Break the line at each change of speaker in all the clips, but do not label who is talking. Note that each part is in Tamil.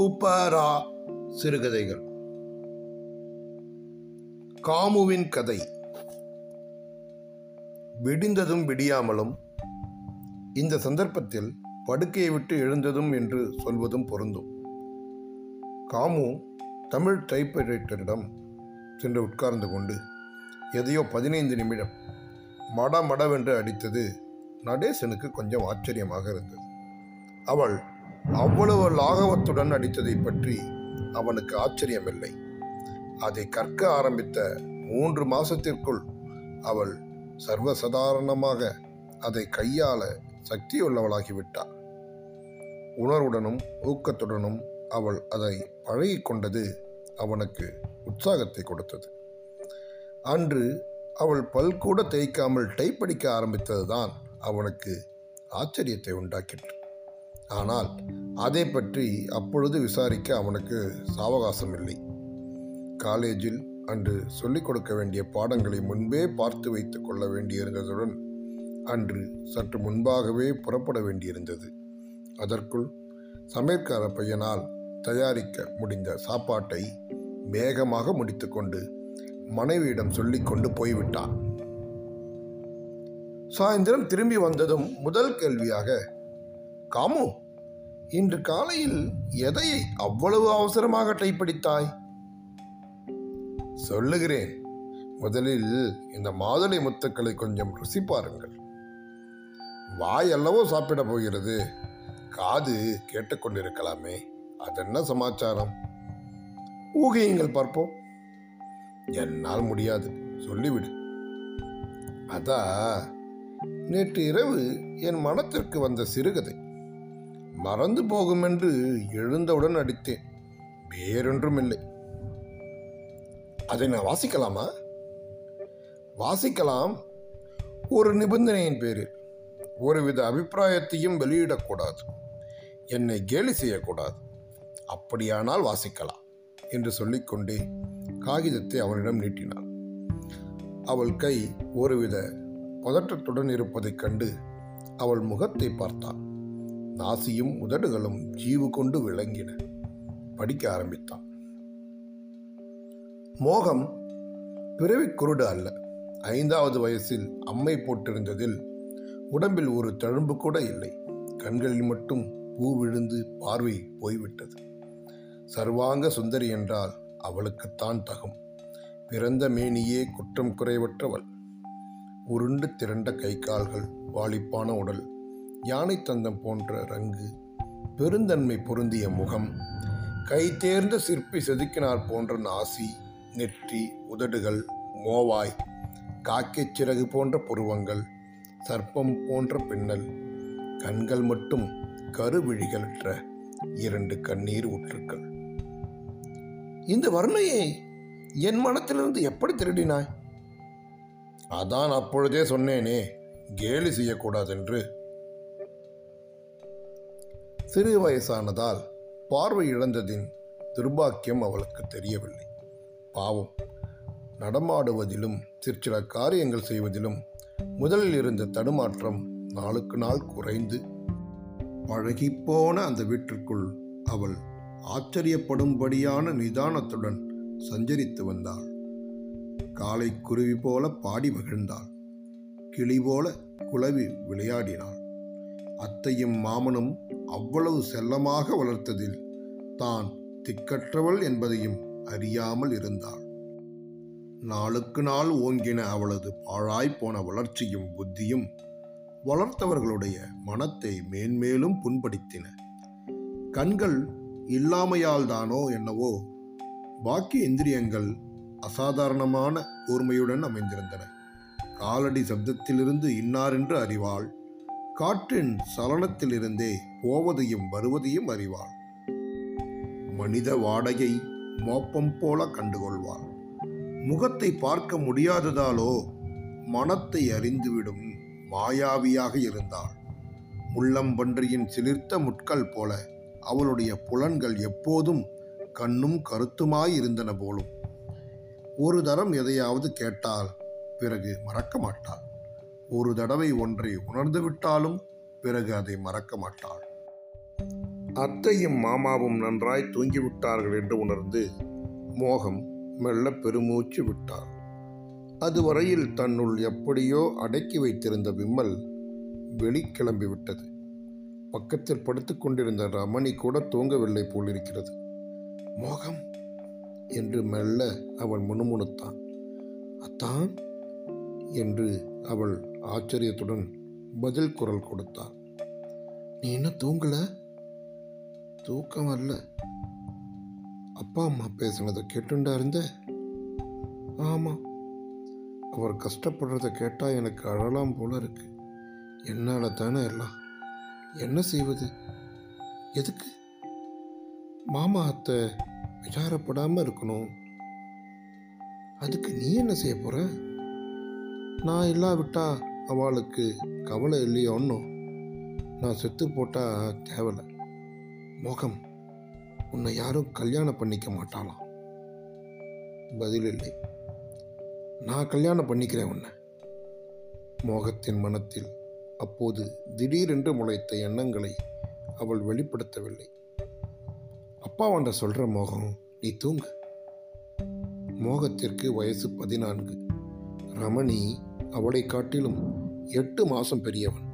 கூப்பரா? சிறுகதைகள். காமுவின் கதை. விடிந்ததும் விடியாமலும் இந்த சந்தர்ப்பத்தில் படுக்கையை விட்டு எழுந்ததும் என்று சொல்வதும் பொருந்தும். காமு தமிழ் டைப்ரைட்டரிடம் சென்று உட்கார்ந்து கொண்டு எதையோ பதினைந்து நிமிடம் மட மடவென்று அடித்தது நடேசனுக்கு கொஞ்சம் ஆச்சரியமாக இருந்தது. அவள் அவ்வளவு லாகவத்துடன் நடித்ததை பற்றி அவனுக்கு ஆச்சரியமில்லை. அதை கற்க ஆரம்பித்த மூன்று மாசத்திற்குள் அவள் சர்வசாதாரணமாக அதை கையாள சக்தியுள்ளவளாகிவிட்டாள். உணர்வுடனும் ஊக்கத்துடனும் அவள் அதை பழகி கொண்டது அவனுக்கு உற்சாகத்தை கொடுத்தது. அன்று அவள் பல் கூட தேய்க்காமல் டைப் அடிக்க ஆரம்பித்ததுதான் அவனுக்கு ஆச்சரியத்தை உண்டாக்கிற்று. ஆனால் அதை பற்றி அப்பொழுது விசாரிக்க அவனுக்கு சாவகாசம் இல்லை காலேஜில் அன்று சொல்லிக் கொடுக்க வேண்டிய பாடங்களை முன்பே பார்த்து வைத்துக் கொள்ள வேண்டியிருந்ததுடன் அன்று சற்று முன்பாகவே புறப்பட வேண்டியிருந்தது. அதற்குள் சமையற்கார பையனால் தயாரிக்க முடிந்த சாப்பாட்டை வேகமாக முடித்துக்கொண்டு மனைவியிடம் சொல்லிக்கொண்டு போய்விட்டான். சாயந்தரம் திரும்பி வந்ததும் முதல் கேள்வியாக காமு இன்று காலையில் எதை அவ்வளவு அவசரமாக டைப்படித்தாய் சொல்லுகிறேன். முதலில் இந்த மாதுளை முத்துக்களை கொஞ்சம் ருசி பாருங்கள். வாய் அல்லவோ சாப்பிட போகிறது. காது கேட்டுக்கொண்டிருக்கலாமே அதென்ன சமாச்சாரம்? ஊகையுங்கள் பார்ப்போம். என்னால் முடியாது. சொல்லிவிடு. அதா நேற்று இரவு என் மனத்திற்கு வந்த சிறுகதை. மறந்து போகும் என்று எழுந்தவுடன் அடித்தேன். வேறொன்றும் இல்லை அதை நான் வாசிக்கலாமா? வாசிக்கலாம். ஒரு நிபந்தனையின் பேரில். ஒருவித அபிப்பிராயத்தையும் வெளியிடக்கூடாது. என்னை கேலி செய்யக்கூடாது. அப்படியானால் வாசிக்கலாம் என்று சொல்லிக்கொண்டே காகிதத்தை அவனிடம் நீட்டினாள் அவள் கை ஒருவித பதற்றத்துடன் இருப்பதைக் கண்டு அவள் முகத்தை பார்த்தான். நாசியும் உதடுகளும் ஜீவு கொண்டு விளங்கின. படிக்க ஆரம்பித்தான். மோகம் பிறவி குருடு அல்ல. ஐந்தாவது வயசில் அம்மை போட்டிருந்ததில் உடம்பில் ஒரு தழும்பு கூட இல்லை. கண்களில் மட்டும் பூ விழுந்து பார்வை போய்விட்டது. சர்வாங்க சுந்தரி என்றால் அவளுக்குத்தான் தகும். பிறந்த மேனியே குற்றம் குறைவற்றவள். உருண்டு திரண்ட கை கால்கள் வாலிப்பான உடல் யானை தந்தம் போன்ற ரங்கு பெருந்தன்மை பொருந்திய முகம் கை தேர்ந்த சிற்பி செதுக்கினார் போன்ற நாசி நெற்றி உதடுகள் மோவாய் காக்கைச் சிறகு போன்ற புருவங்கள் சர்ப்பம் போன்ற பின்னல் கண்கள் மட்டும் கருவிழிகளற்ற இரண்டு கண்ணீர் ஊற்றுக்கள் இந்த வர்ணையை என் மனத்திலிருந்து எப்படி திருடினாய்? அதான் அப்பொழுதே சொன்னேனே கேலி செய்யக்கூடாதென்று. சிறு வயசானதால் பார்வை இழந்ததின் துர்பாக்கியம் அவளுக்கு தெரியவில்லை. பாவம். நடமாடுவதிலும் சிற்சில காரியங்கள் செய்வதிலும் முதலில் இருந்த தடுமாற்றம் நாளுக்கு நாள் குறைந்து பழகிப்போன அந்த வீட்டிற்குள் அவள் ஆச்சரியப்படும்படியான நிதானத்துடன் சஞ்சரித்து வந்தாள். காலை குருவி போல பாடி மகிழ்ந்தாள். கிளி போல குளவி விளையாடினாள். அத்தையும் மாமனும் அவ்வளவு செல்லமாக வளர்த்ததில் தான் திக்கற்றவள் என்பதையும் அறியாமல் இருந்தாள். நாளுக்கு நாள் ஓங்கின அவளது பாழாய்ப்போன வளர்ச்சியும் புத்தியும் வளர்த்தவர்களுடைய மனத்தை மேன்மேலும் புண்படுத்தின. கண்கள் இல்லாமையால் தானோ என்னவோ பாக்கி இந்திரியங்கள் அசாதாரணமான கூர்மையுடன் அமைந்திருந்தன. காலடி சப்தத்திலிருந்து இன்னாரென்று அறிவாள் காற்றின் சலனத்திலிருந்தே போவதையும் வருவதையும் அறிவாள். மனித வாடகை மோப்பம் போல கண்டுகொள்வாள். முகத்தை பார்க்க முடியாததாலோ மனத்தை அறிந்துவிடும் மாயாவியாக இருந்தாள். முள்ளம்பன்றியின் சிலிர்த்த முட்கள் போல அவளுடைய புலன்கள் எப்போதும் கண்ணும் கருத்துமாய் இருந்தன போலும். ஒரு தரம் எதையாவது கேட்டால் பிறகு மறக்க மாட்டாள். ஒரு தடவை ஒன்றை உணர்ந்து விட்டாலும் பிறகு அதை மறக்க மாட்டாள். அத்தையும் மாமாவும் நன்றாய் தூங்கிவிட்டார்கள் என்று உணர்ந்து மோகம் மெல்ல பெருமூச்சு விட்டார் அதுவரையில் தன்னுள் எப்படியோ அடக்கி வைத்திருந்த விம்மல் வெளிக்கிளம்பிவிட்டது பக்கத்தில் படுத்துக் கொண்டிருந்த ரமணி கூட தூங்கவில்லை போலிருக்கிறது. மோகம்! என்று மெல்ல அவன் முணுமுணுத்தான். அத்தான் என்று அவள் ஆச்சரியத்துடன் பதில் குரல் கொடுத்தாள். நீ என்ன தூங்கல? தூக்கம் வரல. அப்பா அம்மா பேசுனதை கேட்டுண்டா இருந்த? ஆமாம் அவர் கஷ்டப்படுறத கேட்டால் எனக்கு அழலாம் போல இருக்கு. என்னால் தானே எல்லாம். என்ன செய்வது? எதுக்கு? மாமா அத்தை விசாரப்படாமல் இருக்கணும். அதுக்கு நீ என்ன செய்ய போகிற நான் இல்லாவிட்டா அவளுக்கு கவலை இல்லையோ ஒன்றும் நான் செத்து போட்டா தேவலை மோகம் உன்னை யாரும் கல்யாணம் பண்ணிக்க மாட்டாளாம். பதில் இல்லை. நான் கல்யாணம் பண்ணிக்கிறேன் உன்னை. மோகத்தின் மனத்தில் அப்போது திடீரென்று முளைத்த எண்ணங்களை அவள் வெளிப்படுத்தவில்லை. அப்பாவாண்ட சொல்கிற மோகம் நீ தூங்கு. மோகத்திற்கு வயசு பதினான்கு. ரமணி அவளை காட்டிலும் எட்டு மாதம் பெரியவன்.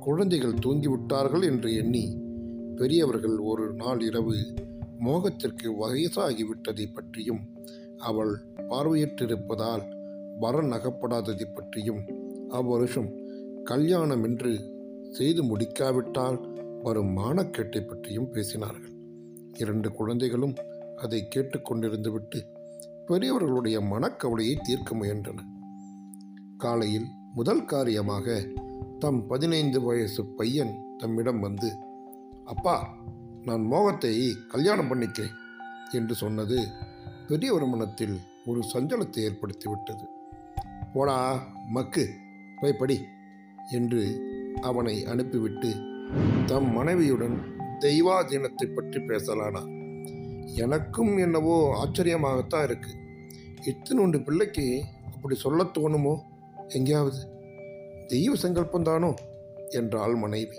குழந்தைகள் தூங்கிவிட்டார்கள் என்று எண்ணி பெரியவர்கள் ஒரு நாள் இரவு மோகத்திற்கு வயசாகிவிட்டதை பற்றியும் அவள் பார்வையற்றிருப்பதால் வரன் அகப்படாததை பற்றியும் அவ்வருஷம் கல்யாணம் என்று செய்து முடிக்காவிட்டால் வரும் மானக்கேட்டை பற்றியும் பேசினார்கள். இரண்டு குழந்தைகளும் அதை கேட்டுக்கொண்டிருந்துவிட்டு பெரியவர்களுடைய மனக்கவலையை தீர்க்க முயன்றன காலையில் முதல் காரியமாக தம் பதினைந்து வயசு பையன் தம்மிடம் வந்து அப்பா நான் மோகத்தை கல்யாணம் பண்ணிக்கிறேன் என்று சொன்னது பெரியவர் மனத்தில் ஒரு சஞ்சலத்தை ஏற்படுத்திவிட்டது. போடா மக்கு போய் படி என்று அவனை அனுப்பிவிட்டு தம் மனைவியுடன் தெய்வாதீனத்தை பற்றி பேசலானார் எனக்கும் என்னவோ ஆச்சரியமாகத்தான் இருக்கு. இத்தினுண்டு பிள்ளைக்கு அப்படி சொல்ல தோணுமோ? எங்கேயாவது? தெய்வ சங்கல்பந்தானோ என்றாள் மனைவி.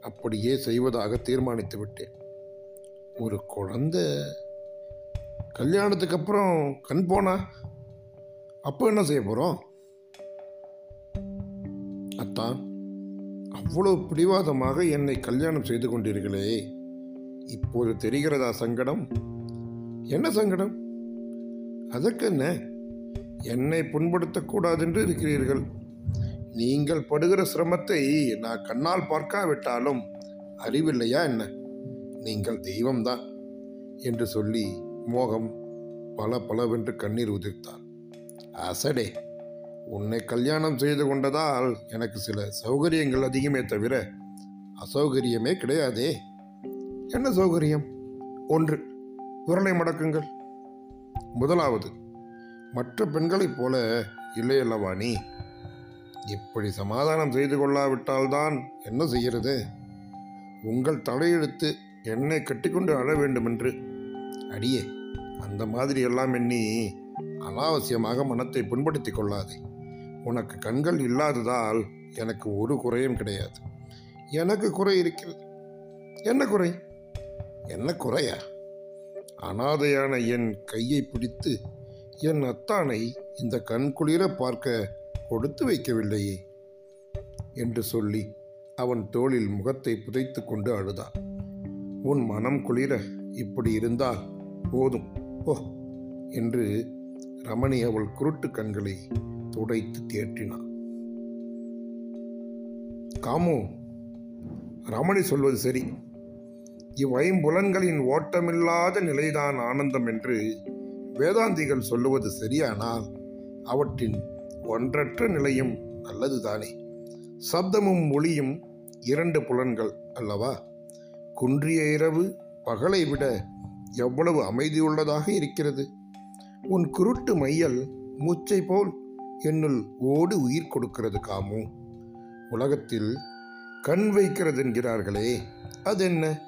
அப்படியே செய்வதாக தீர்மானித்து விட்டேன். ஒரு குழந்தை. கல்யாணத்துக்கு அப்புறம் கண் போனா? அப்போ என்ன செய்ய போகிறோம் அத்தான் அவ்வளவு பிடிவாதமாக என்னை கல்யாணம் செய்து கொண்டீர்களே. இப்போது தெரிகிறதா சங்கடம்? என்ன சங்கடம்? அதற்கு என்ன என்னை புண்படுத்தக்கூடாது என்று இருக்கிறீர்கள். நீங்கள் படுகிற சிரமத்தை நான் கண்ணால் பார்க்காவிட்டாலும் அறிவில்லையா என்ன? நீங்கள் தெய்வம்தான் என்று சொல்லி மோகம் பல பலவென்று கண்ணீர் உதிர்த்தார் அசடே உன்னை கல்யாணம் செய்து கொண்டதால் எனக்கு சில சௌகரியங்கள் அதிகமே தவிர அசௌகரியமே கிடையாதே. என்ன சௌகரியம்? ஒன்று விரலை மடக்குங்கள். முதலாவது மற்ற பெண்களைப் போல இல்லையல்லவா நீ? இப்படி சமாதானம் செய்து கொள்ளாவிட்டால்தான் என்ன செய்கிறது? உங்கள் தலையெழுத்து என்னை கட்டிக்கொண்டு அழ வேண்டுமென்று. அடியே அந்த மாதிரி எல்லாம் எண்ணி அனாவசியமாக மனத்தை புண்படுத்திக் கொள்ளாதே. உனக்கு கண்கள் இல்லாததால் எனக்கு ஒரு குறையும் கிடையாது. எனக்கு குறை இருக்கிறது. என்ன குறை? என்ன குறையா? அனாதையான என் கையை பிடித்து என் அத்தானை இந்த கண்குளிர பார்க்க கொடுத்து வைக்கவில்லையே என்று சொல்லி அவன் தோளில் முகத்தை புதைத்து கொண்டு அழுதான். உன் மனம் குளிர இப்படி இருந்தால் போதும் ஓ என்று ரமணி அவள் குருட்டு கண்களை துடைத்து தேற்றினான். காமு ரமணி சொல்வது சரி. இவ்வைம்புலன்களின் ஓட்டமில்லாத நிலைதான் ஆனந்தம் என்று வேதாந்திகள் சொல்லுவது சரியானால் அவற்றின் ஒன்றற்ற நிலையும் நல்லதுதானே. சப்தமும் ஒளியும் இரண்டு புலன்கள் அல்லவா? குன்றிய இரவு பகலை விட எவ்வளவு அமைதியுள்ளதாக இருக்கிறது. உன் குருட்டு மையல் மூச்சை போல் என்னுள் ஓடு உயிர் கொடுக்கிறது காமு? உலகத்தில் கண் வைக்கிறது என்கிறார்களே அதென்ன?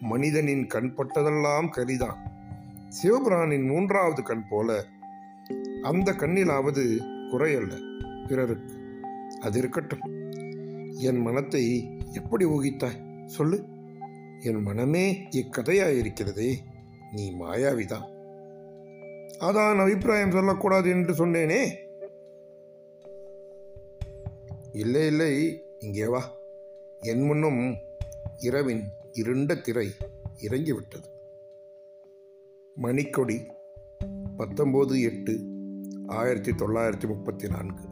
மனிதனின் கண்பட்டதெல்லாம் கரிதான். சிவபிரானின் மூன்றாவது கண் போல அந்த கண்ணிலாவது குறையல்ல. பிறருக்கு அது இருக்கட்டும். என் மனத்தை எப்படி ஊகித்தாய்? சொல்லு. என் மனமே இக்கதையாயிருக்கிறதே. நீ மாயாவிதான் அதான் அபிப்பிராயம் சொல்லக்கூடாது என்று சொன்னேனே. இல்லை இல்லை. இங்கே வா. என் முன்னும் இரவின் இருண்ட திரை இறங்கிவிட்டது. மணிக்கொடி பத்தொம்போது எட்டு ஆயிரத்தி தொள்ளாயிரத்தி முப்பத்தி நான்கு.